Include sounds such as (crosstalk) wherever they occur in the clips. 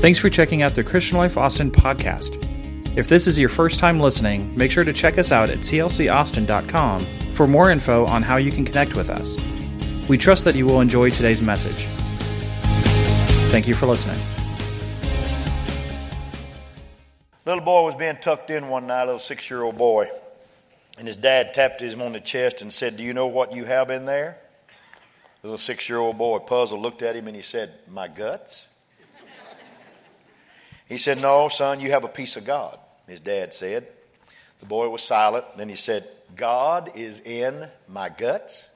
Thanks for checking out the Christian Life Austin podcast. If this is your first time listening, make sure to check us out at clcaustin.com for more info on how you can connect with us. We trust that you will enjoy today's message. Thank you for listening. Little boy was being tucked in one night, a little six year old boy. And his dad tapped him on the chest and said, Do you know what you have in there? The little six year old boy, puzzled, looked at him and he said, My guts? He said, No, son, you have a piece of God, his dad said. The boy was silent. Then he said, God is in my guts?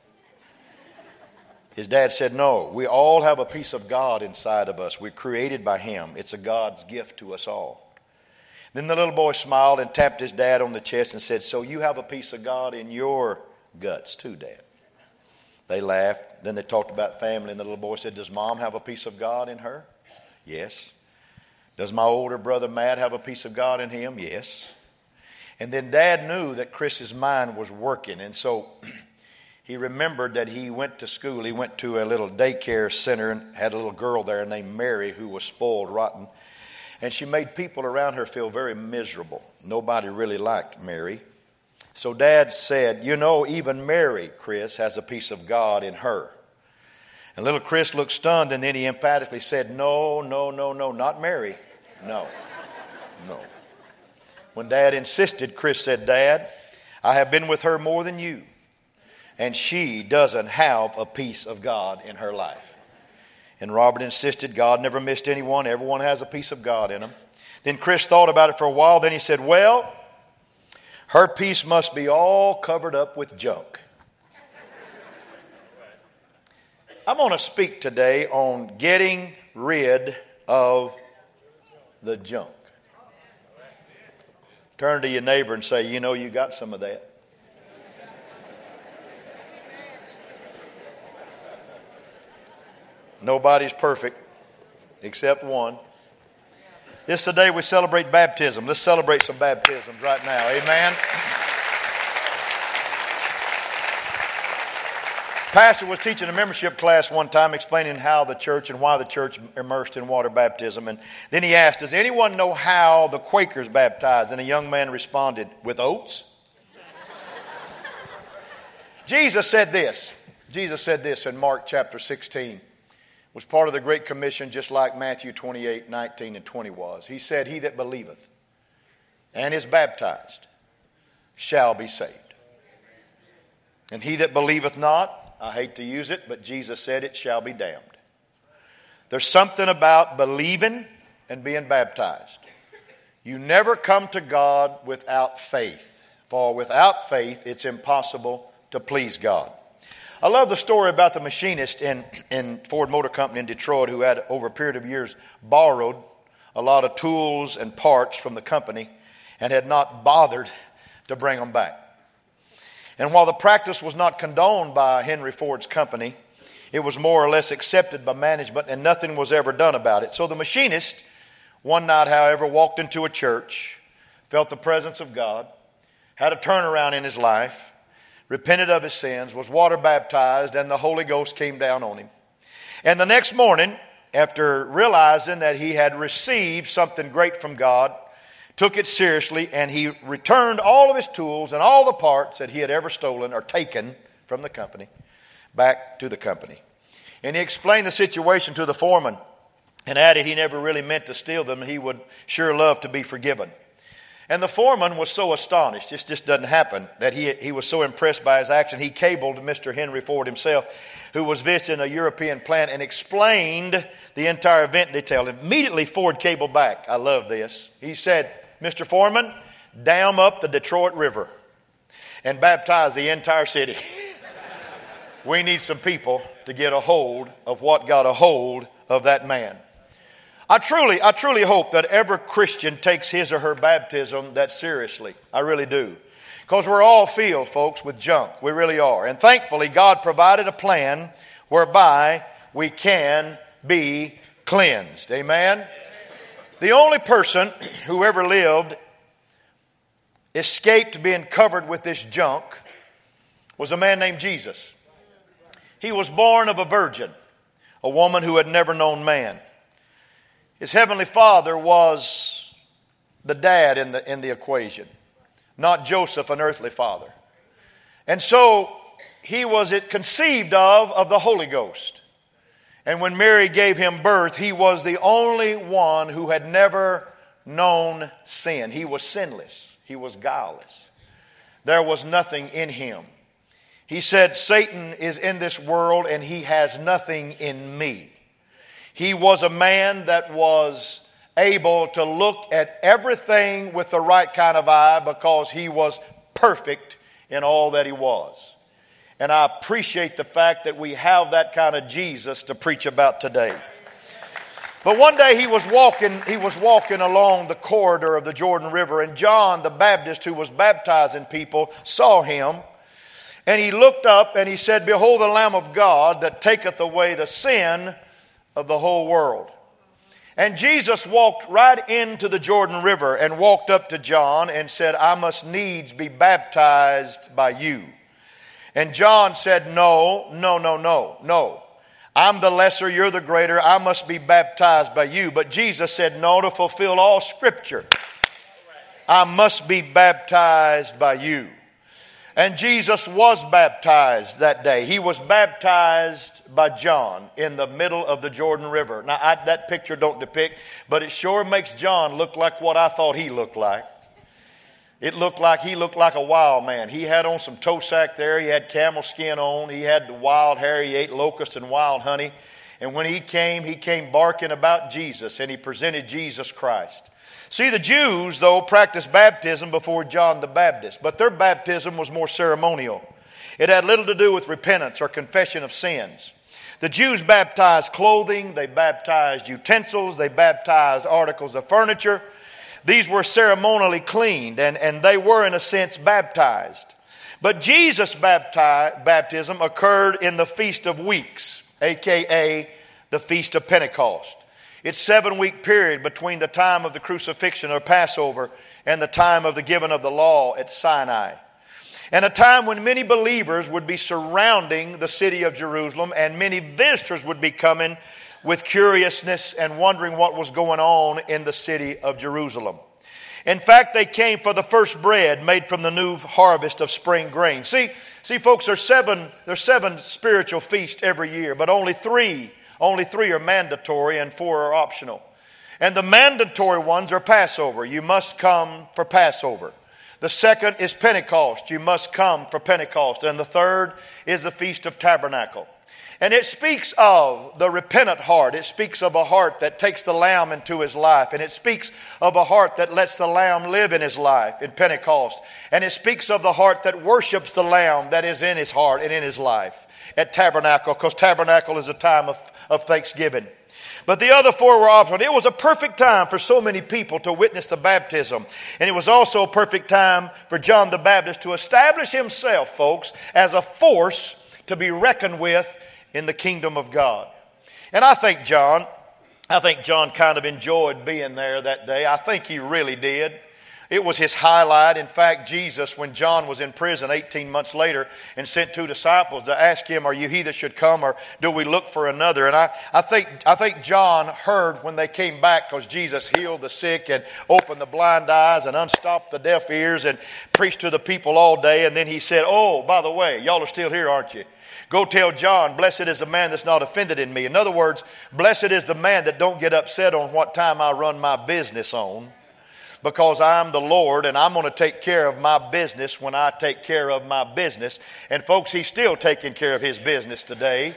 His dad said, No, we all have a piece of God inside of us. We're created by Him. It's a God's gift to us all. Then the little boy smiled and tapped his dad on the chest and said, So you have a piece of God in your guts too, Dad. They laughed. Then they talked about family, and the little boy said, Does mom have a piece of God in her? Yes. Does my older brother Matt have a piece of God in him? Yes. And then dad knew that Chris's mind was working, and so (clears throat) he remembered that he went to school. He went to a little daycare center and had a little girl there named Mary who was spoiled rotten. And she made people around her feel very miserable. Nobody really liked Mary. So dad said, You know, even Mary, Chris, has a piece of God in her. And little Chris looked stunned, and then he emphatically said, No, no, no, no, not Mary. No, no. When dad insisted, Chris said, Dad, I have been with her more than you, and she doesn't have a piece of God in her life. And Robert insisted God never missed anyone. Everyone has a piece of God in them. Then Chris thought about it for a while. Then he said, Well, her piece must be all covered up with junk. I'm going to speak today on getting rid of the junk. Turn to your neighbor and say, You know, you got some of that. Nobody's perfect except one. This is the day we celebrate baptism. Let's celebrate some baptisms right now. Amen. Pastor was teaching a membership class one time explaining how the church and why the church immersed in water baptism. And then he asked, Does anyone know how the Quakers baptized? And a young man responded, With oats? (laughs) Jesus said this. Jesus said this in Mark chapter 16 was part of the Great Commission, just like Matthew 28 19 and 20 was. He said, He that believeth and is baptized shall be saved. And he that believeth not, I hate to use it, but Jesus said it shall be damned. There's something about believing and being baptized. You never come to God without faith, for without faith it's impossible to please God. I love the story about the machinist in, in Ford Motor Company in Detroit who had, over a period of years, borrowed a lot of tools and parts from the company and had not bothered to bring them back. And while the practice was not condoned by Henry Ford's company, it was more or less accepted by management and nothing was ever done about it. So the machinist, one night, however, walked into a church, felt the presence of God, had a turnaround in his life, repented of his sins, was water baptized, and the Holy Ghost came down on him. And the next morning, after realizing that he had received something great from God, took it seriously, and he returned all of his tools and all the parts that he had ever stolen or taken from the company back to the company. And he explained the situation to the foreman and added he never really meant to steal them. He would sure love to be forgiven. And the foreman was so astonished, this just doesn't happen, that he, he was so impressed by his action, he cabled Mr. Henry Ford himself, who was visiting a European plant, and explained the entire event in detail. Immediately, Ford cabled back. I love this. He said, Mr. Foreman, dam up the Detroit River and baptize the entire city. (laughs) we need some people to get a hold of what got a hold of that man. I truly, I truly hope that every Christian takes his or her baptism that seriously. I really do. Because we're all filled, folks, with junk. We really are. And thankfully, God provided a plan whereby we can be cleansed. Amen? The only person who ever lived escaped being covered with this junk was a man named Jesus. He was born of a virgin, a woman who had never known man. His heavenly father was the dad in the, in the equation, not Joseph, an earthly father. And so he was it conceived of of the Holy Ghost. And when Mary gave him birth, he was the only one who had never known sin. He was sinless, he was guileless. There was nothing in him. He said, Satan is in this world and he has nothing in me. He was a man that was able to look at everything with the right kind of eye because he was perfect in all that he was. And I appreciate the fact that we have that kind of Jesus to preach about today. But one day he was walking, he was walking along the corridor of the Jordan River, and John the Baptist, who was baptizing people, saw him. And he looked up and he said, Behold the Lamb of God that taketh away the sin of the whole world. And Jesus walked right into the Jordan River and walked up to John and said, I must needs be baptized by you. And John said, No, no, no, no, no. I'm the lesser, you're the greater. I must be baptized by you. But Jesus said, No, to fulfill all scripture, I must be baptized by you. And Jesus was baptized that day. He was baptized by John in the middle of the Jordan River. Now, I, that picture don't depict, but it sure makes John look like what I thought he looked like. It looked like he looked like a wild man. He had on some toe there. He had camel skin on. He had the wild hair. He ate locusts and wild honey. And when he came, he came barking about Jesus and he presented Jesus Christ. See, the Jews, though, practiced baptism before John the Baptist, but their baptism was more ceremonial. It had little to do with repentance or confession of sins. The Jews baptized clothing, they baptized utensils, they baptized articles of furniture. These were ceremonially cleaned and, and they were, in a sense, baptized. But Jesus' bapti- baptism occurred in the Feast of Weeks, aka the Feast of Pentecost. It's seven week period between the time of the crucifixion or Passover and the time of the giving of the law at Sinai. And a time when many believers would be surrounding the city of Jerusalem and many visitors would be coming with curiousness and wondering what was going on in the city of Jerusalem. In fact, they came for the first bread made from the new harvest of spring grain. See, see, folks, there's seven, there's seven spiritual feasts every year, but only three, only three are mandatory and four are optional. And the mandatory ones are Passover. You must come for Passover. The second is Pentecost. You must come for Pentecost. And the third is the Feast of Tabernacle. And it speaks of the repentant heart. It speaks of a heart that takes the lamb into his life. And it speaks of a heart that lets the lamb live in his life in Pentecost. And it speaks of the heart that worships the lamb that is in his heart and in his life at tabernacle, because tabernacle is a time of, of thanksgiving. But the other four were optional. It was a perfect time for so many people to witness the baptism. And it was also a perfect time for John the Baptist to establish himself, folks, as a force to be reckoned with in the kingdom of God. And I think John, I think John kind of enjoyed being there that day. I think he really did. It was his highlight. In fact, Jesus, when John was in prison 18 months later and sent two disciples to ask him, Are you he that should come, or do we look for another? And I, I, think, I think John heard when they came back because Jesus healed the sick and opened the blind eyes and unstopped the deaf ears and preached to the people all day. And then he said, Oh, by the way, y'all are still here, aren't you? Go tell John, blessed is the man that's not offended in me. In other words, blessed is the man that don't get upset on what time I run my business on because I'm the Lord and I'm going to take care of my business when I take care of my business. And folks, he's still taking care of his business today.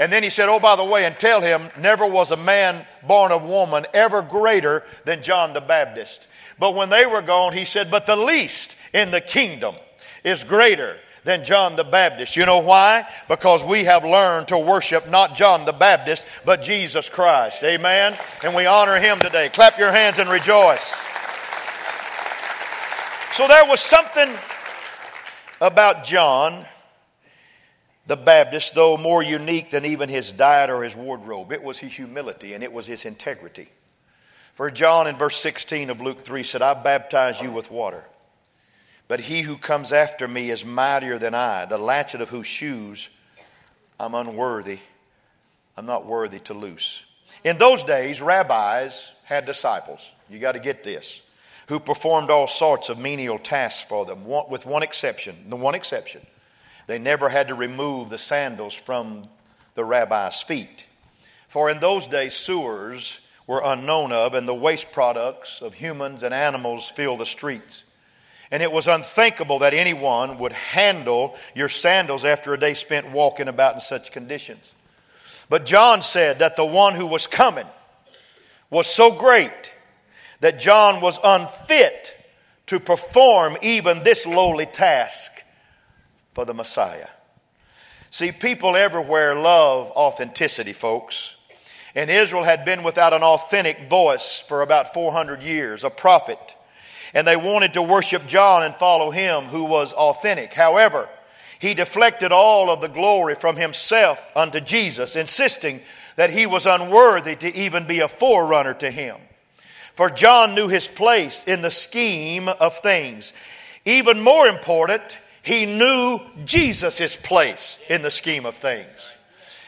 And then he said, Oh, by the way, and tell him, never was a man born of woman ever greater than John the Baptist. But when they were gone, he said, But the least in the kingdom is greater than John the Baptist. You know why? Because we have learned to worship not John the Baptist, but Jesus Christ. Amen? And we honor him today. Clap your hands and rejoice. So there was something about John the Baptist, though more unique than even his diet or his wardrobe. It was his humility and it was his integrity. For John in verse 16 of Luke 3 said, I baptize you with water. But he who comes after me is mightier than I, the latchet of whose shoes I'm unworthy. I'm not worthy to loose. In those days, rabbis had disciples. You got to get this. Who performed all sorts of menial tasks for them, with one exception. The one exception. They never had to remove the sandals from the rabbi's feet. For in those days, sewers were unknown of, and the waste products of humans and animals filled the streets. And it was unthinkable that anyone would handle your sandals after a day spent walking about in such conditions. But John said that the one who was coming was so great that John was unfit to perform even this lowly task for the Messiah. See, people everywhere love authenticity, folks. And Israel had been without an authentic voice for about 400 years, a prophet. And they wanted to worship John and follow him who was authentic. However, he deflected all of the glory from himself unto Jesus, insisting that he was unworthy to even be a forerunner to him. For John knew his place in the scheme of things. Even more important, he knew Jesus' place in the scheme of things.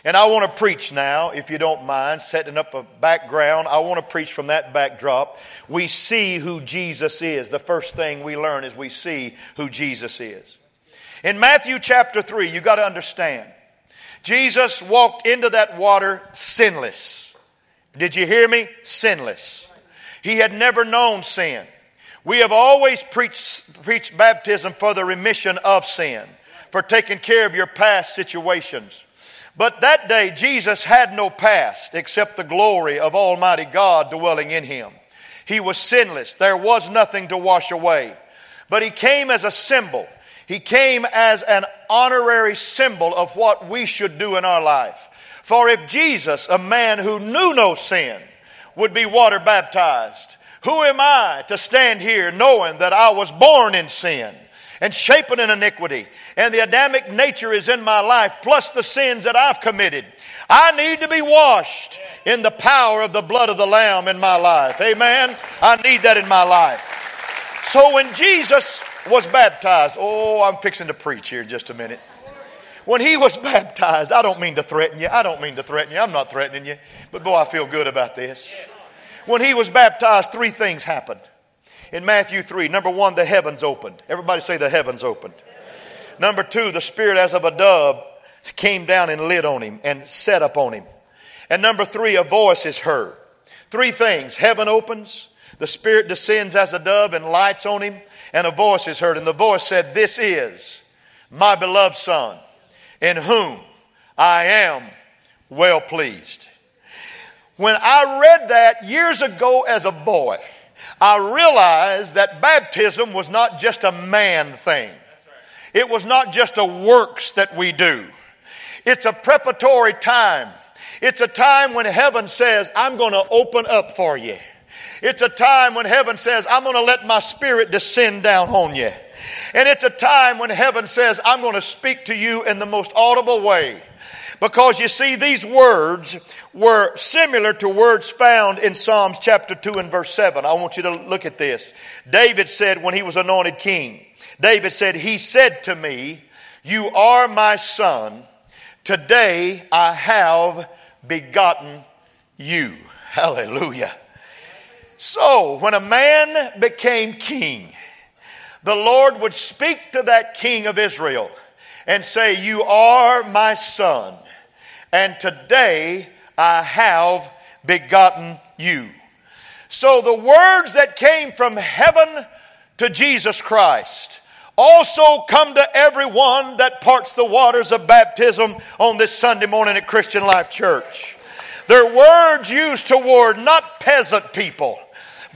And I want to preach now, if you don't mind, setting up a background. I want to preach from that backdrop. We see who Jesus is. The first thing we learn is we see who Jesus is. In Matthew chapter 3, you got to understand, Jesus walked into that water sinless. Did you hear me? Sinless. He had never known sin. We have always preached, preached baptism for the remission of sin, for taking care of your past situations. But that day, Jesus had no past except the glory of Almighty God dwelling in him. He was sinless. There was nothing to wash away. But he came as a symbol he came as an honorary symbol of what we should do in our life. For if Jesus, a man who knew no sin, would be water baptized, who am I to stand here knowing that I was born in sin and shapen in iniquity and the Adamic nature is in my life plus the sins that I've committed? I need to be washed in the power of the blood of the Lamb in my life. Amen. I need that in my life. So when Jesus was baptized. Oh, I'm fixing to preach here in just a minute. When he was (laughs) baptized, I don't mean to threaten you. I don't mean to threaten you. I'm not threatening you. But boy, I feel good about this. When he was baptized, three things happened. In Matthew 3, number one, the heavens opened. Everybody say the heavens opened. Number two, the spirit as of a dove came down and lit on him and set upon him. And number three, a voice is heard. Three things. Heaven opens, the spirit descends as a dove and lights on him, and a voice is heard. And the voice said, This is my beloved Son, in whom I am well pleased. When I read that years ago as a boy, I realized that baptism was not just a man thing. It was not just a works that we do. It's a preparatory time. It's a time when heaven says, I'm going to open up for you. It's a time when heaven says, I'm going to let my spirit descend down on you. And it's a time when heaven says, I'm going to speak to you in the most audible way. Because you see, these words were similar to words found in Psalms chapter 2 and verse 7. I want you to look at this. David said when he was anointed king, David said, He said to me, You are my son. Today I have begotten you. (laughs) Hallelujah. So, when a man became king, the Lord would speak to that king of Israel and say, You are my son, and today I have begotten you. So, the words that came from heaven to Jesus Christ also come to everyone that parts the waters of baptism on this Sunday morning at Christian Life Church. They're words used toward not peasant people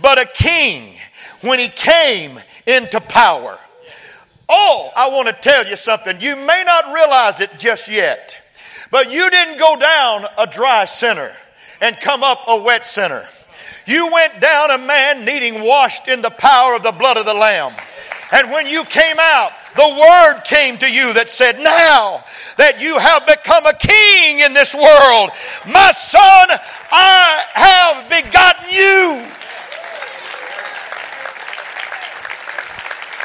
but a king when he came into power. Oh, I want to tell you something. You may not realize it just yet, but you didn't go down a dry sinner and come up a wet sinner. You went down a man needing washed in the power of the blood of the Lamb. And when you came out, the word came to you that said, Now that you have become a king in this world, my son, I have begotten you.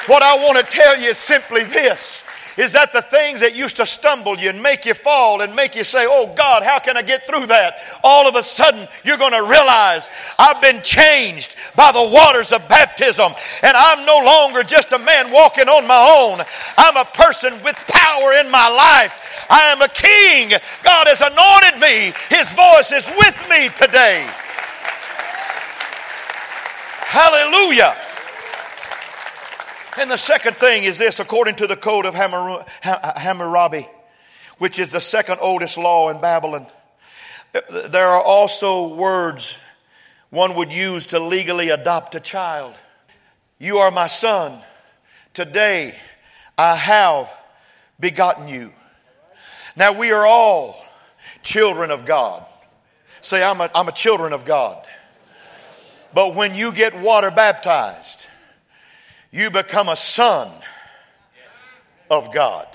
What I want to tell you is simply this is that the things that used to stumble you and make you fall and make you say, Oh God, how can I get through that? All of a sudden, you're going to realize I've been changed by the waters of baptism, and I'm no longer just a man walking on my own. I'm a person with power in my life. I am a king. God has anointed me, His voice is with me today. Hallelujah. And the second thing is this according to the code of Hammurabi, which is the second oldest law in Babylon, there are also words one would use to legally adopt a child. You are my son. Today I have begotten you. Now we are all children of God. Say, I'm a, I'm a children of God. But when you get water baptized, you become a son of God.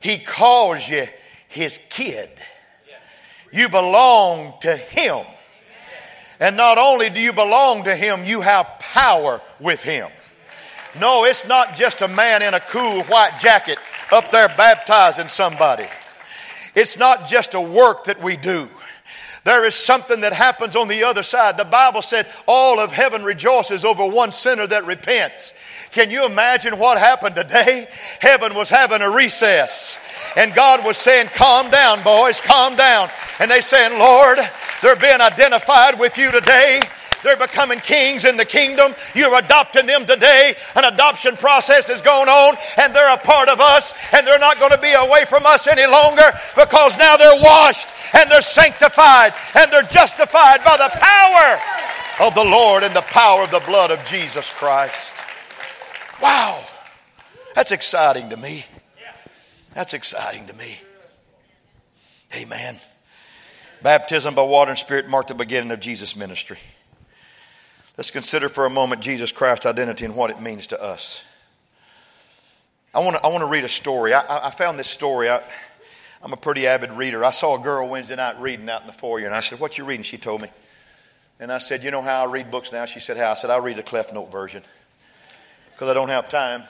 He calls you his kid. You belong to him. And not only do you belong to him, you have power with him. No, it's not just a man in a cool white jacket up there baptizing somebody. It's not just a work that we do. There is something that happens on the other side. The Bible said all of heaven rejoices over one sinner that repents. Can you imagine what happened today? Heaven was having a recess. And God was saying, Calm down, boys, calm down. And they saying, Lord, they're being identified with you today. They're becoming kings in the kingdom. You're adopting them today. An adoption process is going on, and they're a part of us, and they're not going to be away from us any longer because now they're washed and they're sanctified and they're justified by the power of the Lord and the power of the blood of Jesus Christ. Wow. That's exciting to me. That's exciting to me. Amen. Baptism by water and spirit marked the beginning of Jesus' ministry. Let's consider for a moment Jesus Christ's identity and what it means to us. I want to, I want to read a story. I, I found this story. I, I'm a pretty avid reader. I saw a girl Wednesday night reading out in the foyer, and I said, What you reading? She told me. And I said, You know how I read books now? She said, How? I said, I read the Cliff Note version because I don't have time.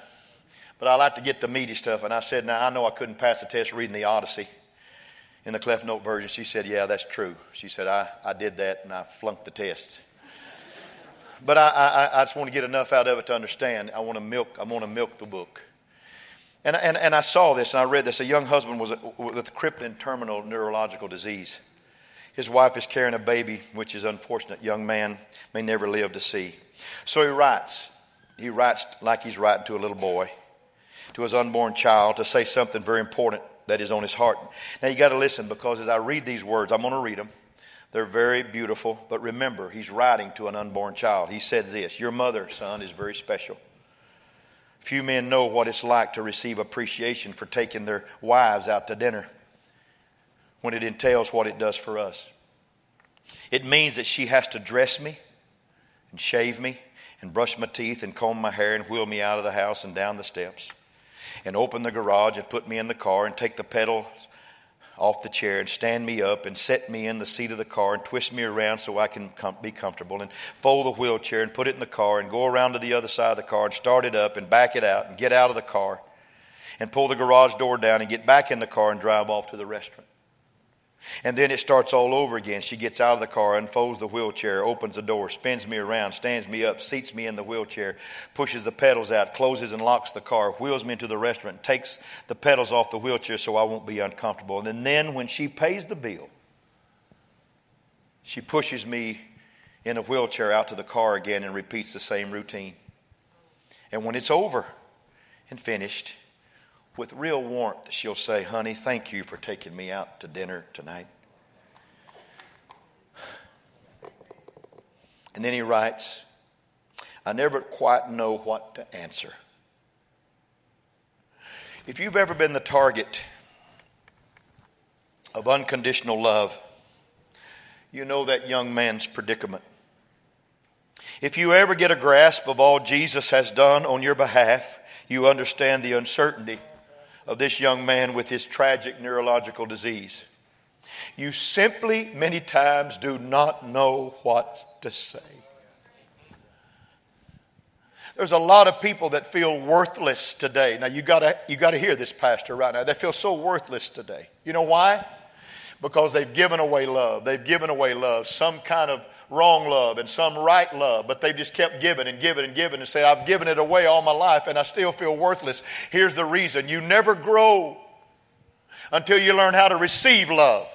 But I like to get the meaty stuff. And I said, Now, I know I couldn't pass the test reading the Odyssey in the Cliff Note version. She said, Yeah, that's true. She said, I, I did that and I flunked the test. But I, I, I just want to get enough out of it to understand. I want to milk, I want to milk the book. And, and, and I saw this and I read this. A young husband was with a crippling terminal neurological disease. His wife is carrying a baby, which is unfortunate. Young man may never live to see. So he writes. He writes like he's writing to a little boy, to his unborn child, to say something very important that is on his heart. Now you got to listen because as I read these words, I'm going to read them. They're very beautiful, but remember, he's writing to an unborn child. He said this Your mother, son, is very special. Few men know what it's like to receive appreciation for taking their wives out to dinner when it entails what it does for us. It means that she has to dress me and shave me and brush my teeth and comb my hair and wheel me out of the house and down the steps and open the garage and put me in the car and take the pedals off the chair and stand me up and set me in the seat of the car and twist me around so I can com- be comfortable and fold the wheelchair and put it in the car and go around to the other side of the car and start it up and back it out and get out of the car and pull the garage door down and get back in the car and drive off to the restaurant. And then it starts all over again. She gets out of the car, unfolds the wheelchair, opens the door, spins me around, stands me up, seats me in the wheelchair, pushes the pedals out, closes and locks the car, wheels me into the restaurant, takes the pedals off the wheelchair so I won't be uncomfortable. And then when she pays the bill, she pushes me in a wheelchair out to the car again and repeats the same routine. And when it's over and finished, with real warmth, she'll say, Honey, thank you for taking me out to dinner tonight. And then he writes, I never quite know what to answer. If you've ever been the target of unconditional love, you know that young man's predicament. If you ever get a grasp of all Jesus has done on your behalf, you understand the uncertainty of this young man with his tragic neurological disease. You simply, many times, do not know what to say. There's a lot of people that feel worthless today. Now, you gotta, you gotta hear this, Pastor, right now. They feel so worthless today. You know why? Because they've given away love. They've given away love, some kind of wrong love and some right love, but they've just kept giving and giving and giving and said, I've given it away all my life and I still feel worthless. Here's the reason you never grow until you learn how to receive love.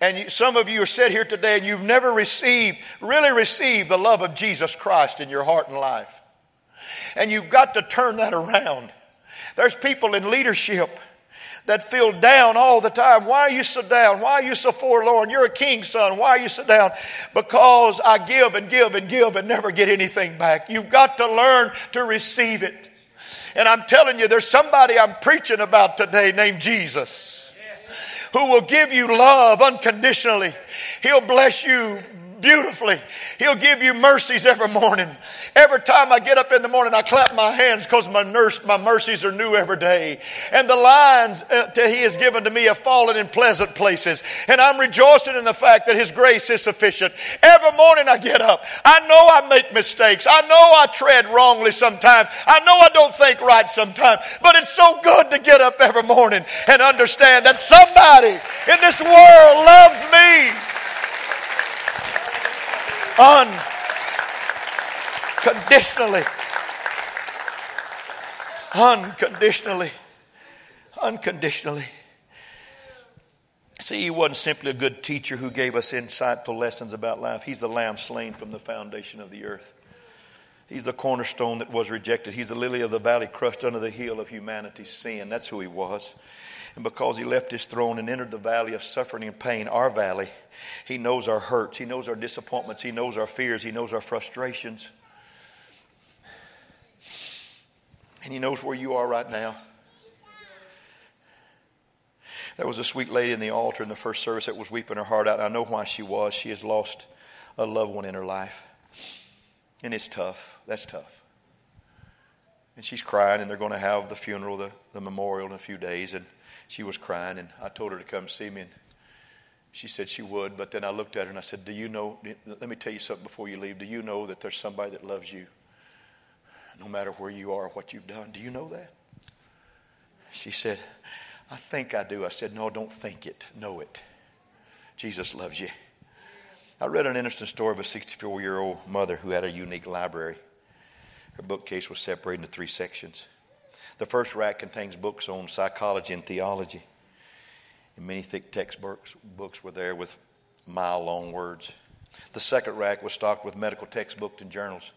And some of you are sitting here today and you've never received, really received the love of Jesus Christ in your heart and life. And you've got to turn that around. There's people in leadership that feel down all the time. Why are you so down? Why are you so forlorn? You're a king's son. Why are you so down? Because I give and give and give and never get anything back. You've got to learn to receive it. And I'm telling you, there's somebody I'm preaching about today named Jesus who will give you love unconditionally. He'll bless you beautifully. He'll give you mercies every morning. Every time I get up in the morning, I clap my hands because my my mercies are new every day. And the lines uh, that He has given to me have fallen in pleasant places. And I'm rejoicing in the fact that His grace is sufficient. Every morning I get up. I know I make mistakes. I know I tread wrongly sometimes. I know I don't think right sometimes. But it's so good to get up every morning and understand that somebody in this world loves me unconditionally. Unconditionally. Unconditionally. See, he wasn't simply a good teacher who gave us insightful lessons about life. He's the lamb slain from the foundation of the earth. He's the cornerstone that was rejected. He's the lily of the valley crushed under the heel of humanity's sin. That's who he was. And because he left his throne and entered the valley of suffering and pain, our valley, he knows our hurts, he knows our disappointments, he knows our fears, he knows our frustrations. And he knows where you are right now. There was a sweet lady in the altar in the first service that was weeping her heart out. I know why she was. She has lost a loved one in her life. And it's tough. That's tough. And she's crying, and they're going to have the funeral, the, the memorial in a few days. And she was crying, and I told her to come see me. And she said she would, but then I looked at her and I said, Do you know? Let me tell you something before you leave. Do you know that there's somebody that loves you no matter where you are or what you've done? Do you know that? She said, I think I do. I said, No, don't think it, know it. Jesus loves you. I read an interesting story of a 64 year old mother who had a unique library. Her bookcase was separated into three sections. The first rack contains books on psychology and theology. And many thick textbooks books were there with mile long words. The second rack was stocked with medical textbooks and journals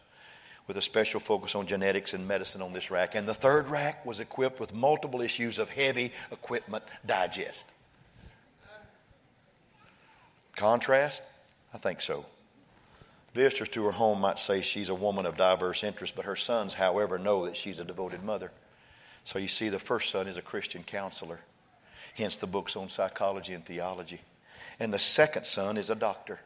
with a special focus on genetics and medicine on this rack. And the third rack was equipped with multiple issues of heavy equipment digest. Contrast? I think so. Visitors to her home might say she's a woman of diverse interests, but her sons, however, know that she's a devoted mother. So you see, the first son is a Christian counselor, hence the books on psychology and theology. And the second son is a doctor,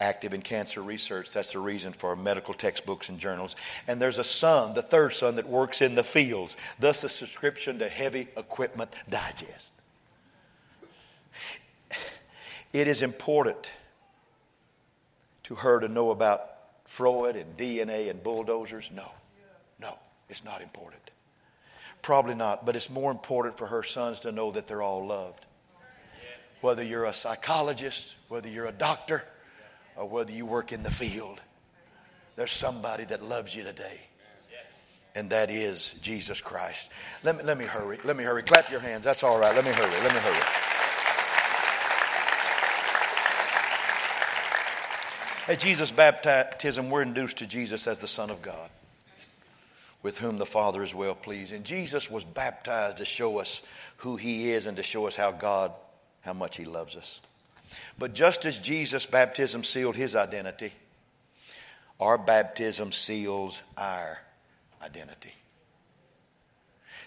active in cancer research. That's the reason for medical textbooks and journals. And there's a son, the third son, that works in the fields, thus a subscription to Heavy Equipment Digest. It is important to her to know about Freud and DNA and bulldozers? No, no, it's not important. Probably not, but it's more important for her sons to know that they're all loved. Whether you're a psychologist, whether you're a doctor, or whether you work in the field, there's somebody that loves you today. And that is Jesus Christ. Let me, let me hurry. Let me hurry. Clap your hands. That's all right. Let me hurry. Let me hurry. At Jesus' baptism, we're introduced to Jesus as the Son of God with whom the Father is well pleased. And Jesus was baptized to show us who He is and to show us how God, how much He loves us. But just as Jesus' baptism sealed His identity, our baptism seals our identity.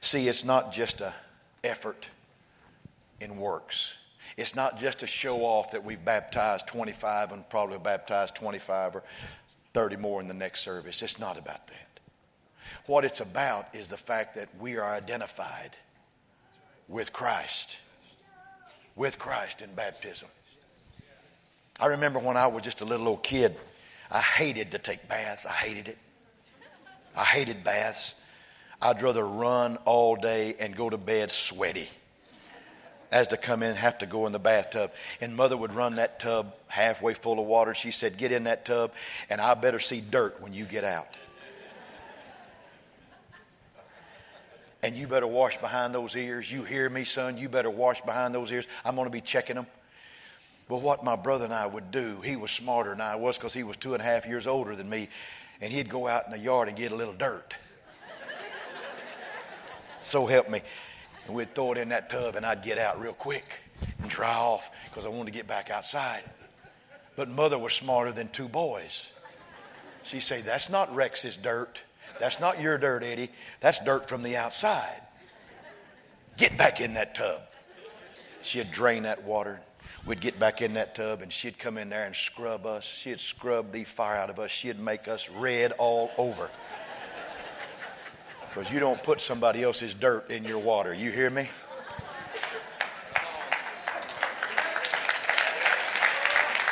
See, it's not just an effort in works. It's not just to show off that we've baptized 25 and probably baptized 25 or 30 more in the next service. It's not about that. What it's about is the fact that we are identified with Christ. With Christ in baptism. I remember when I was just a little old kid, I hated to take baths. I hated it. I hated baths. I'd rather run all day and go to bed sweaty as to come in and have to go in the bathtub. And mother would run that tub halfway full of water. She said, Get in that tub, and I better see dirt when you get out. And you better wash behind those ears. You hear me, son? You better wash behind those ears. I'm going to be checking them. But what my brother and I would do, he was smarter than I was because he was two and a half years older than me, and he'd go out in the yard and get a little dirt. (laughs) so help me. And we'd throw it in that tub, and I'd get out real quick and dry off because I wanted to get back outside. But mother was smarter than two boys. She'd say, That's not Rex's dirt. That's not your dirt, Eddie. That's dirt from the outside. Get back in that tub. She'd drain that water We'd get back in that tub and she'd come in there and scrub us. She'd scrub the fire out of us. She'd make us red all over. (laughs) Because you don't put somebody else's dirt in your water. You hear me?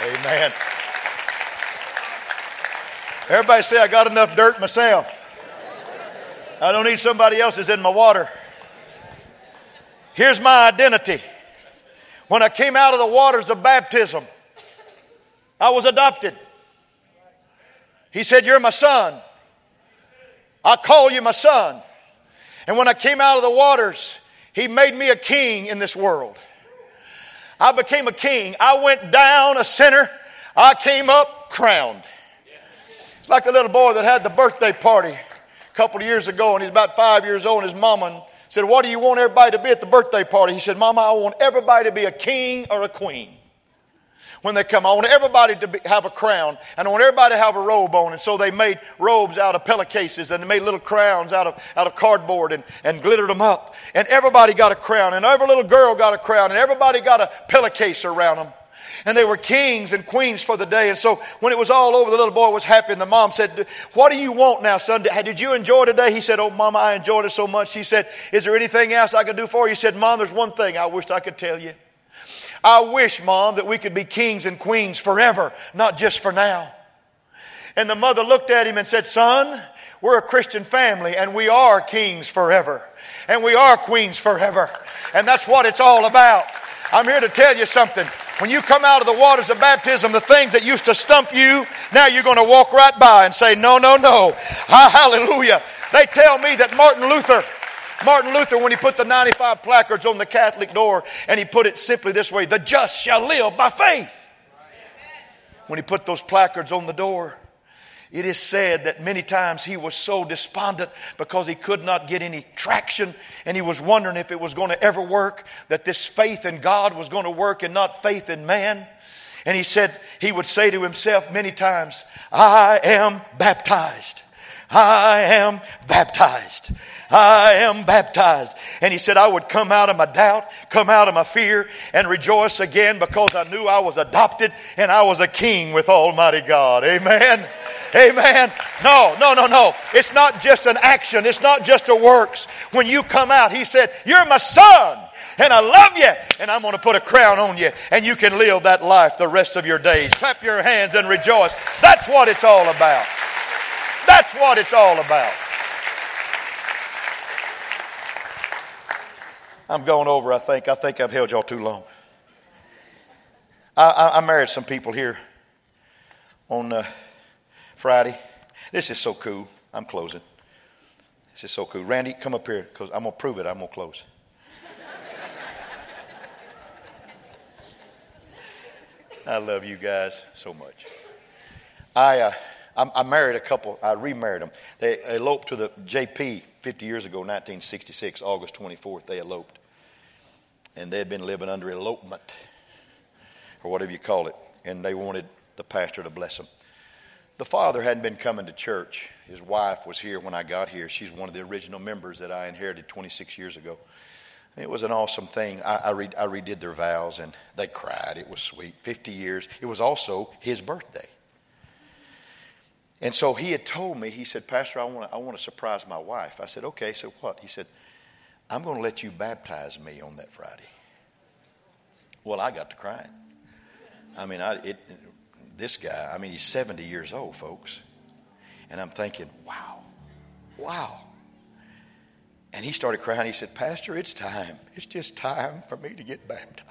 Amen. Everybody say, I got enough dirt myself. I don't need somebody else's in my water. Here's my identity. When I came out of the waters of baptism, I was adopted. He said, You're my son. I call you my son. And when I came out of the waters, he made me a king in this world. I became a king. I went down a sinner. I came up crowned. It's like a little boy that had the birthday party couple of years ago, and he's about five years old, and his mama said, What do you want everybody to be at the birthday party? He said, Mama, I want everybody to be a king or a queen. When they come, I want everybody to be, have a crown, and I want everybody to have a robe on. And so they made robes out of pillowcases, and they made little crowns out of, out of cardboard and, and glittered them up. And everybody got a crown, and every little girl got a crown, and everybody got a pillowcase around them and they were kings and queens for the day. And so when it was all over, the little boy was happy, and the mom said, What do you want now, son? Did you enjoy today? He said, Oh, mama, I enjoyed it so much. She said, Is there anything else I can do for you? He said, Mom, there's one thing I wished I could tell you. I wish, mom, that we could be kings and queens forever, not just for now. And the mother looked at him and said, Son, we're a Christian family, and we are kings forever, and we are queens forever. And that's what it's all about. I'm here to tell you something. When you come out of the waters of baptism, the things that used to stump you, now you're going to walk right by and say, No, no, no. hallelujah. They tell me that Martin Luther, Martin Luther, when he put the 95 placards on the Catholic door, and he put it simply this way the just shall live by faith. When he put those placards on the door, it is said that many times he was so despondent because he could not get any traction and he was wondering if it was going to ever work, that this faith in God was going to work and not faith in man. And he said, he would say to himself many times, I am baptized. I am baptized. I am baptized. And he said, I would come out of my doubt, come out of my fear, and rejoice again because I knew I was adopted and I was a king with Almighty God. Amen. Amen. No, no, no, no. It's not just an action, it's not just a works. When you come out, He said, You're my son, and I love you, and I'm going to put a crown on you, and you can live that life the rest of your days. Clap your hands and rejoice. That's what it's all about. That's what it's all about. I'm going over, I think. I think I've held y'all too long. I, I, I married some people here on. Uh, Friday. This is so cool. I'm closing. This is so cool. Randy, come up here because I'm going to prove it. I'm going to close. I love you guys so much. I, uh, I, I, married a couple. I remarried them. They eloped to the JP 50 years ago, 1966, August 24th. They eloped. And they had been living under elopement, or whatever you call it. And they wanted the pastor to bless them. The father hadn't been coming to church. His wife was here when I got here. She's one of the original members that I inherited 26 years ago. It was an awesome thing. I, I, re, I redid their vows and they cried. It was sweet. 50 years. It was also his birthday. And so he had told me, he said, Pastor, I want to I want to surprise my wife. I said, okay, so what? He said, I'm going to let you baptize me on that Friday. Well, I got to crying. I mean, I, it, this guy, I mean, he's 70 years old, folks. And I'm thinking, wow, wow. And he started crying. He said, Pastor, it's time. It's just time for me to get baptized.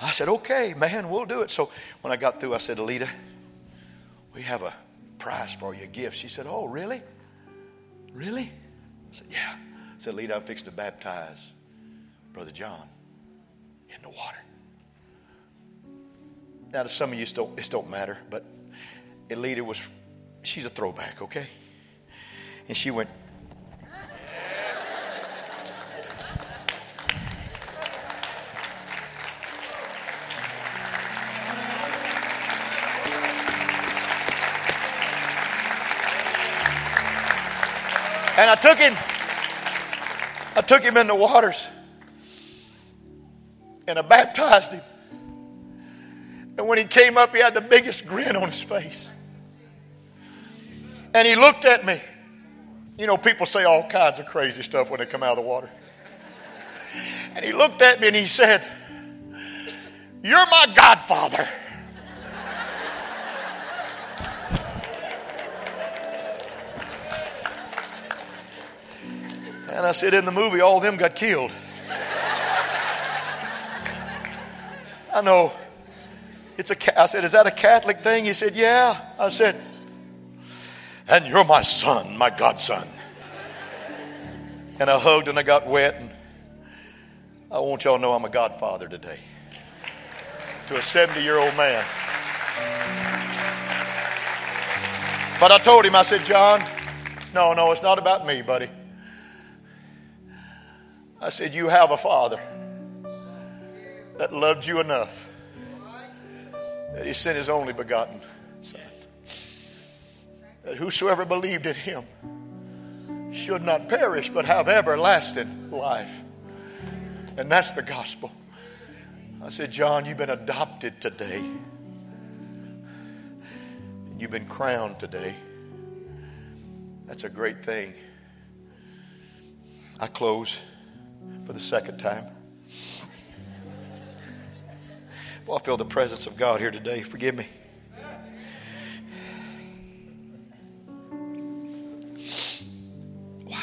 I said, okay, man, we'll do it. So when I got through, I said, Alita, we have a prize for you, a gift. She said, oh, really? Really? I said, yeah. I said, Alita, I'm fixing to baptize Brother John in the water. Now, to some of you, this don't matter, but Elita was, she's a throwback, okay? And she went, I took him, I took him in the waters and I baptized him. And when he came up, he had the biggest grin on his face. And he looked at me. You know, people say all kinds of crazy stuff when they come out of the water. And he looked at me and he said, You're my godfather. Said, In the movie, all of them got killed. I know. It's a, I said, Is that a Catholic thing? He said, Yeah. I said, And you're my son, my godson. And I hugged and I got wet. And I want y'all to know I'm a godfather today to a 70 year old man. But I told him, I said, John, no, no, it's not about me, buddy. I said, You have a father that loved you enough that he sent his only begotten Son. That whosoever believed in him should not perish but have everlasting life. And that's the gospel. I said, John, you've been adopted today. You've been crowned today. That's a great thing. I close for the second time. Well, I feel the presence of God here today. Forgive me. Wow.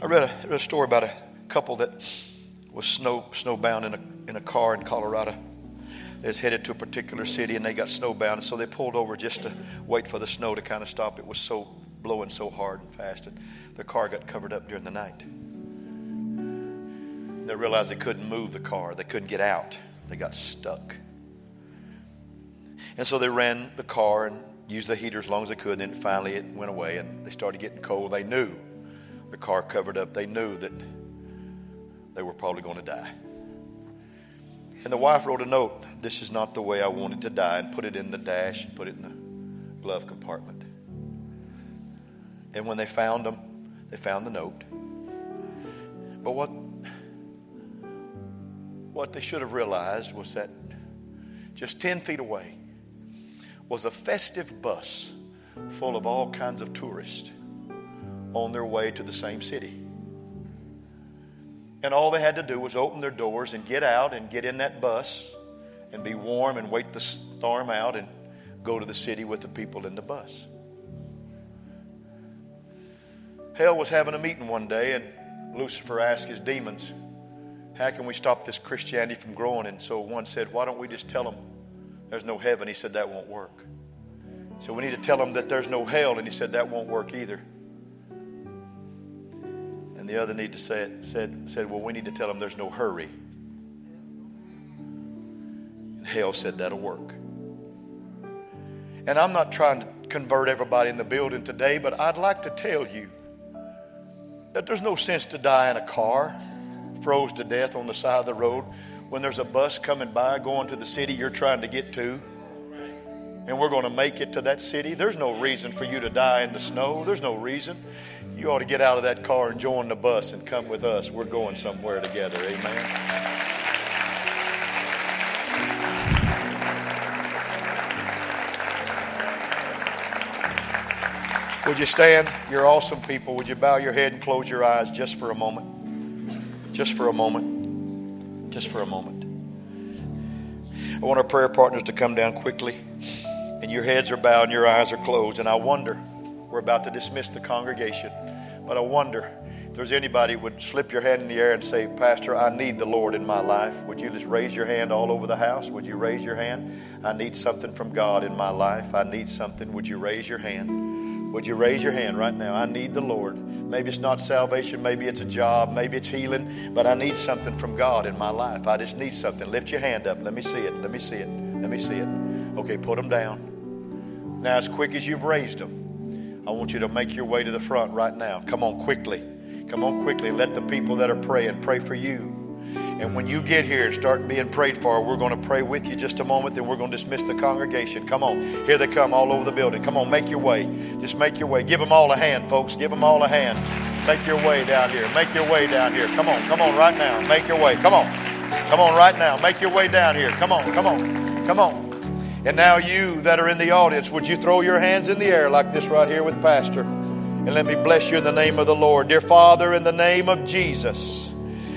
I read a, read a story about a couple that was snow snowbound in a, in a car in Colorado. They was headed to a particular city and they got snowbound, and so they pulled over just to wait for the snow to kind of stop. It was so blowing so hard and fast, and the car got covered up during the night. They realized they couldn't move the car, they couldn't get out. They got stuck. And so they ran the car and used the heater as long as they could. And then finally it went away and they started getting cold. They knew the car covered up. They knew that they were probably going to die. And the wife wrote a note This is not the way I wanted to die, and put it in the dash and put it in the glove compartment. And when they found them, they found the note. But what what they should have realized was that just 10 feet away was a festive bus full of all kinds of tourists on their way to the same city. And all they had to do was open their doors and get out and get in that bus and be warm and wait the storm out and go to the city with the people in the bus. Hell was having a meeting one day, and Lucifer asked his demons, how can we stop this Christianity from growing? And so one said, Why don't we just tell them there's no heaven? He said, That won't work. So we need to tell them that there's no hell. And he said, That won't work either. And the other need to say it, said, said, Well, we need to tell them there's no hurry. And hell said, That'll work. And I'm not trying to convert everybody in the building today, but I'd like to tell you that there's no sense to die in a car froze to death on the side of the road when there's a bus coming by going to the city you're trying to get to and we're going to make it to that city. There's no reason for you to die in the snow. There's no reason. You ought to get out of that car and join the bus and come with us. We're going somewhere together. Amen. Would you stand? You're awesome people. Would you bow your head and close your eyes just for a moment? Just for a moment. Just for a moment. I want our prayer partners to come down quickly. And your heads are bowed and your eyes are closed. And I wonder, we're about to dismiss the congregation, but I wonder if there's anybody would slip your hand in the air and say, Pastor, I need the Lord in my life. Would you just raise your hand all over the house? Would you raise your hand? I need something from God in my life. I need something. Would you raise your hand? Would you raise your hand right now? I need the Lord. Maybe it's not salvation, maybe it's a job, maybe it's healing, but I need something from God in my life. I just need something. Lift your hand up. Let me see it. Let me see it. Let me see it. Okay, put them down. Now, as quick as you've raised them, I want you to make your way to the front right now. Come on, quickly. Come on quickly. Let the people that are praying pray for you. And when you get here and start being prayed for, we're going to pray with you just a moment, then we're going to dismiss the congregation. Come on. Here they come all over the building. Come on, make your way. Just make your way. Give them all a hand, folks. Give them all a hand. Make your way down here. Make your way down here. Come on. Come on right now. Make your way. Come on. Come on right now. Make your way down here. Come on. Come on. Come on. And now, you that are in the audience, would you throw your hands in the air like this right here with Pastor? And let me bless you in the name of the Lord. Dear Father, in the name of Jesus,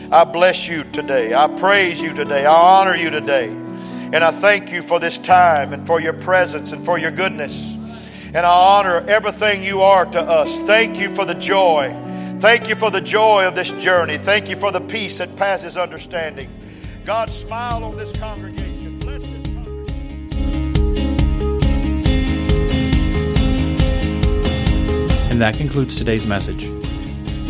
I bless you today. I praise you today. I honor you today. And I thank you for this time and for your presence and for your goodness. And I honor everything you are to us. Thank you for the joy. Thank you for the joy of this journey. Thank you for the peace that passes understanding. God, smile on this congregation. Bless this congregation. And that concludes today's message.